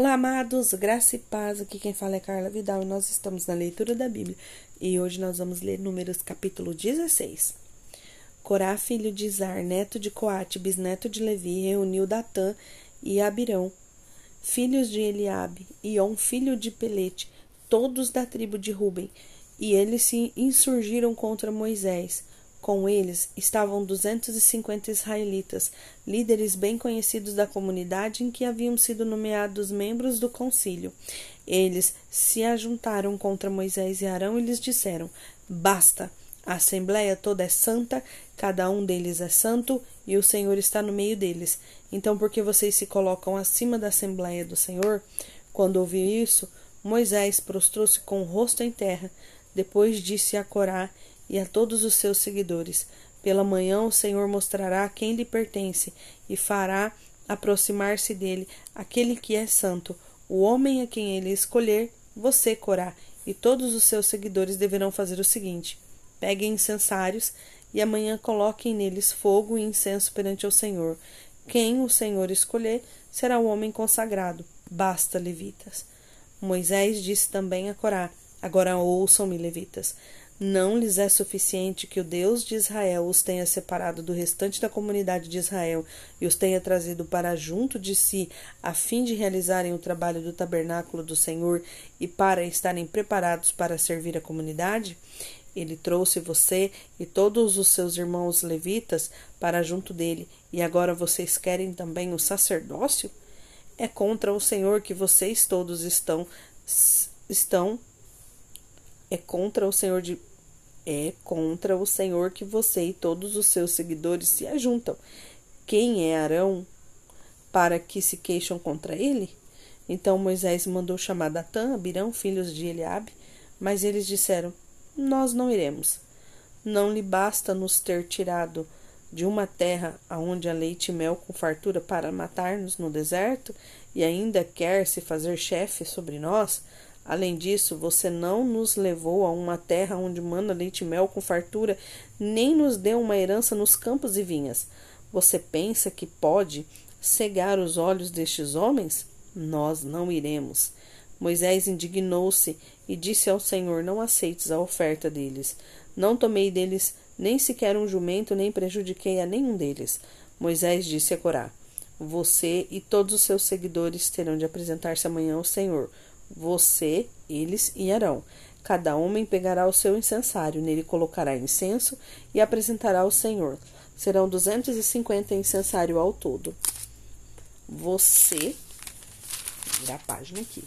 Olá, amados, graça e paz. Aqui quem fala é Carla Vidal nós estamos na leitura da Bíblia. E hoje nós vamos ler Números capítulo 16. Corá, filho de Izar, neto de Coate, bisneto de Levi, reuniu Datã e Abirão, filhos de Eliabe, e On, filho de Pelete, todos da tribo de Ruben, e eles se insurgiram contra Moisés. Com eles estavam duzentos e cinquenta israelitas, líderes bem conhecidos da comunidade em que haviam sido nomeados membros do concílio. Eles se ajuntaram contra Moisés e Arão e lhes disseram: Basta! A assembleia toda é santa, cada um deles é santo, e o Senhor está no meio deles. Então, por que vocês se colocam acima da assembleia do Senhor? Quando ouviu isso, Moisés prostrou-se com o rosto em terra. Depois disse a Corá e a todos os seus seguidores: Pela manhã o Senhor mostrará quem lhe pertence e fará aproximar-se dele aquele que é santo, o homem a quem ele escolher. Você, Corá, e todos os seus seguidores deverão fazer o seguinte: peguem incensários e amanhã coloquem neles fogo e incenso perante o Senhor. Quem o Senhor escolher será o homem consagrado. Basta, levitas. Moisés disse também a Corá: Agora ouçam-me, levitas. Não lhes é suficiente que o Deus de Israel os tenha separado do restante da comunidade de Israel e os tenha trazido para junto de si, a fim de realizarem o trabalho do tabernáculo do Senhor e para estarem preparados para servir a comunidade? Ele trouxe você e todos os seus irmãos levitas para junto dele, e agora vocês querem também o sacerdócio? É contra o Senhor que vocês todos estão estão é contra o Senhor de é contra o Senhor que você e todos os seus seguidores se ajuntam. Quem é Arão para que se queixam contra ele? Então Moisés mandou chamar Datã, Abirão, filhos de Eliabe, mas eles disseram: Nós não iremos. Não lhe basta nos ter tirado de uma terra aonde há leite e mel com fartura para matar-nos no deserto e ainda quer se fazer chefe sobre nós? Além disso, você não nos levou a uma terra onde manda leite e mel com fartura, nem nos deu uma herança nos campos e vinhas. Você pensa que pode cegar os olhos destes homens? Nós não iremos. Moisés indignou-se e disse ao Senhor: Não aceites a oferta deles. Não tomei deles nem sequer um jumento, nem prejudiquei a nenhum deles. Moisés disse a Corá: Você e todos os seus seguidores terão de apresentar-se amanhã ao Senhor você, eles e Arão. Cada homem pegará o seu incensário, nele colocará incenso e apresentará ao Senhor. Serão duzentos e cinquenta incensário ao todo. Você, virar a página aqui.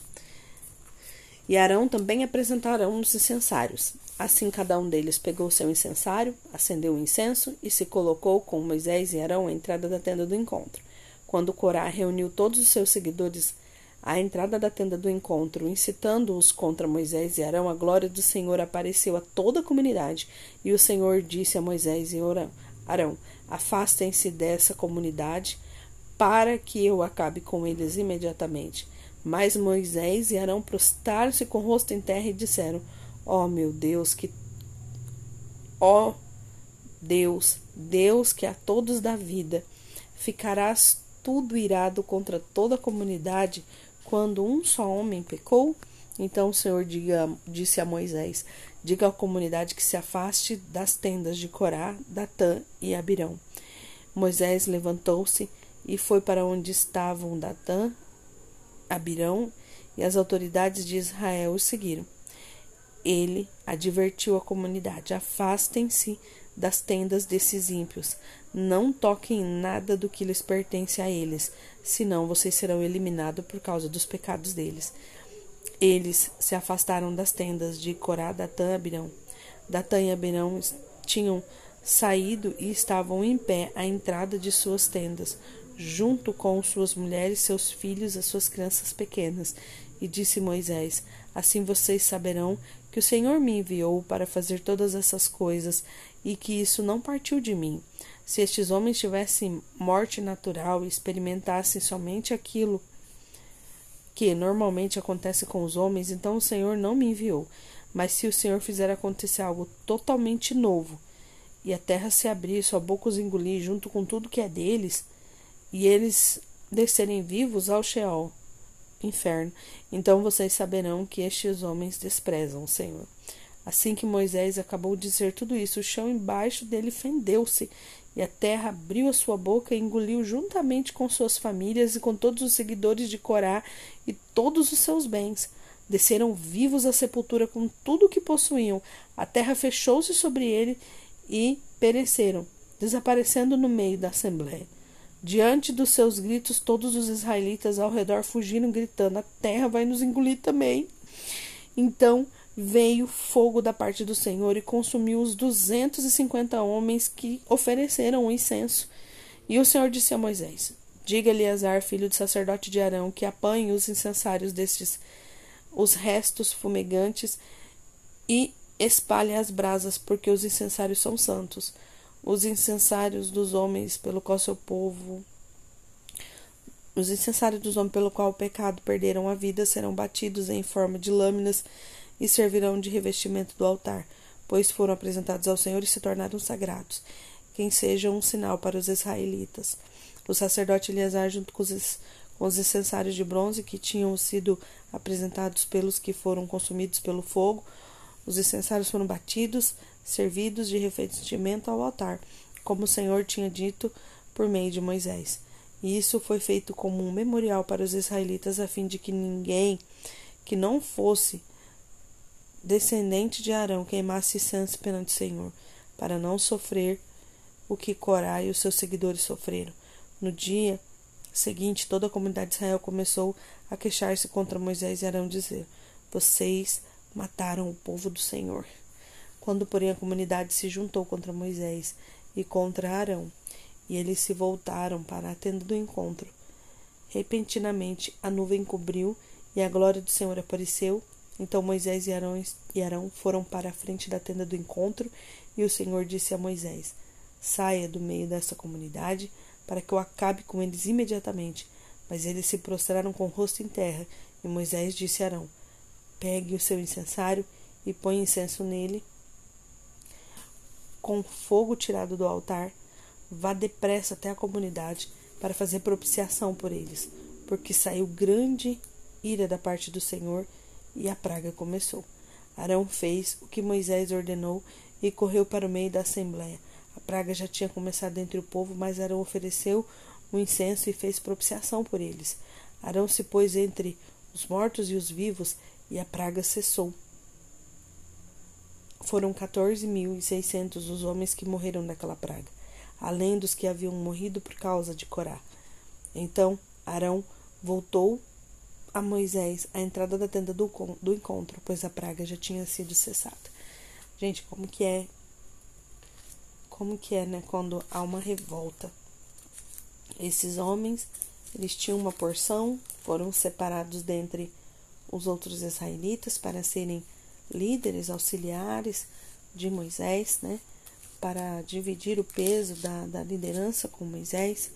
E Arão também apresentarão os incensários. Assim cada um deles pegou seu incensário, acendeu o incenso e se colocou com Moisés e Arão à entrada da tenda do encontro. Quando Corá reuniu todos os seus seguidores à entrada da tenda do encontro, incitando-os contra Moisés e Arão, a glória do Senhor apareceu a toda a comunidade. E o Senhor disse a Moisés e Arão: Afastem-se dessa comunidade, para que eu acabe com eles imediatamente. Mas Moisés e Arão prostraram-se com o rosto em terra e disseram: Ó oh, meu Deus, que. Ó oh, Deus, Deus que a todos dá vida, ficarás tudo irado contra toda a comunidade quando um só homem pecou? Então o Senhor diga, disse a Moisés: Diga à comunidade que se afaste das tendas de Corá, Datã e Abirão. Moisés levantou-se e foi para onde estavam Datã, Abirão e as autoridades de Israel o seguiram. Ele advertiu a comunidade: Afastem-se das tendas desses ímpios. Não toquem nada do que lhes pertence a eles, senão vocês serão eliminados por causa dos pecados deles. Eles se afastaram das tendas de Corá, Datã e Abirão. Datã e Abirão tinham saído e estavam em pé à entrada de suas tendas, junto com suas mulheres, seus filhos e suas crianças pequenas. E disse Moisés: Assim vocês saberão que o Senhor me enviou para fazer todas essas coisas e que isso não partiu de mim. Se estes homens tivessem morte natural e experimentassem somente aquilo que normalmente acontece com os homens, então o Senhor não me enviou. Mas se o Senhor fizer acontecer algo totalmente novo, e a terra se abrir, sua boca os engolir junto com tudo que é deles, e eles descerem vivos ao Sheol, inferno. Então vocês saberão que estes homens desprezam o Senhor. Assim que Moisés acabou de dizer tudo isso, o chão embaixo dele fendeu-se, e a terra abriu a sua boca e engoliu juntamente com suas famílias e com todos os seguidores de Corá e todos os seus bens. Desceram vivos à sepultura com tudo o que possuíam. A terra fechou-se sobre ele e pereceram, desaparecendo no meio da assembléia. Diante dos seus gritos, todos os israelitas ao redor fugiram, gritando: A terra vai nos engolir também. Então veio fogo da parte do Senhor e consumiu os duzentos e cinquenta homens que ofereceram o incenso. E o Senhor disse a Moisés: Diga a Eleazar, filho do sacerdote de Arão, que apanhe os incensários destes, os restos fumegantes, e espalhe as brasas, porque os incensários são santos os incensários dos homens pelo qual seu povo os incensários dos homens pelo qual o pecado perderam a vida serão batidos em forma de lâminas e servirão de revestimento do altar, pois foram apresentados ao Senhor e se tornaram sagrados, quem seja um sinal para os israelitas. O sacerdote Eleazar, junto com os, com os incensários de bronze que tinham sido apresentados pelos que foram consumidos pelo fogo, os incensários foram batidos, servidos de revestimento ao altar, como o Senhor tinha dito por meio de Moisés. E isso foi feito como um memorial para os israelitas, a fim de que ninguém que não fosse descendente de Arão queimasse incenso perante o Senhor, para não sofrer o que Corá e os seus seguidores sofreram. No dia seguinte, toda a comunidade de Israel começou a queixar-se contra Moisés e Arão, dizer: Vocês mataram o povo do Senhor. Quando, porém, a comunidade se juntou contra Moisés e contra Arão, e eles se voltaram para a tenda do encontro, repentinamente a nuvem cobriu e a glória do Senhor apareceu. Então Moisés e Arão, e Arão foram para a frente da tenda do encontro, e o Senhor disse a Moisés: Saia do meio dessa comunidade, para que eu acabe com eles imediatamente. Mas eles se prostraram com o rosto em terra, e Moisés disse a Arão: Pegue o seu incensário e põe incenso nele com fogo tirado do altar, vá depressa até a comunidade para fazer propiciação por eles, porque saiu grande ira da parte do Senhor e a praga começou. Arão fez o que Moisés ordenou e correu para o meio da assembleia. A praga já tinha começado entre o povo, mas Arão ofereceu o incenso e fez propiciação por eles. Arão se pôs entre os mortos e os vivos, e a praga cessou. Foram 14.600 os homens que morreram daquela praga, além dos que haviam morrido por causa de Corá. Então Arão voltou a Moisés à entrada da tenda do, do encontro, pois a praga já tinha sido cessada. Gente, como que é? Como que é, né? Quando há uma revolta. Esses homens, eles tinham uma porção, foram separados dentre os outros israelitas para serem líderes auxiliares de Moisés, né, para dividir o peso da, da liderança com Moisés.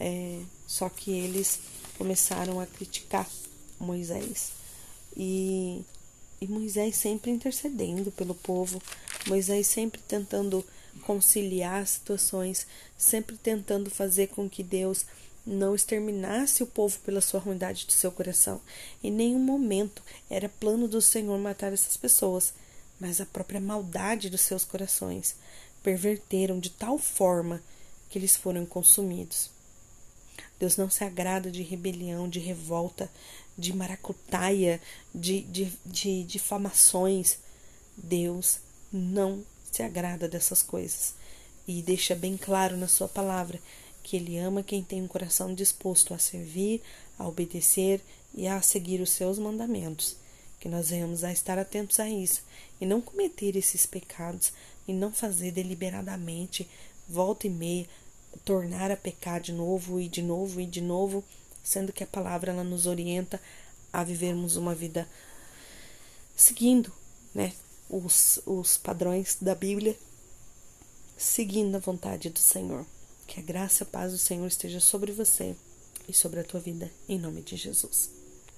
É, só que eles começaram a criticar Moisés e, e Moisés sempre intercedendo pelo povo, Moisés sempre tentando conciliar situações, sempre tentando fazer com que Deus não exterminasse o povo pela sua ruindade do seu coração. Em nenhum momento era plano do Senhor matar essas pessoas, mas a própria maldade dos seus corações perverteram de tal forma que eles foram consumidos. Deus não se agrada de rebelião, de revolta, de maracutaia, de, de, de difamações. Deus não se agrada dessas coisas. E deixa bem claro na sua palavra que ele ama quem tem um coração disposto a servir, a obedecer e a seguir os seus mandamentos. Que nós venhamos a estar atentos a isso e não cometer esses pecados e não fazer deliberadamente, volta e meia, tornar a pecar de novo e de novo e de novo, sendo que a palavra ela nos orienta a vivermos uma vida seguindo, né, os, os padrões da Bíblia, seguindo a vontade do Senhor. Que a graça e a paz do Senhor esteja sobre você e sobre a tua vida, em nome de Jesus.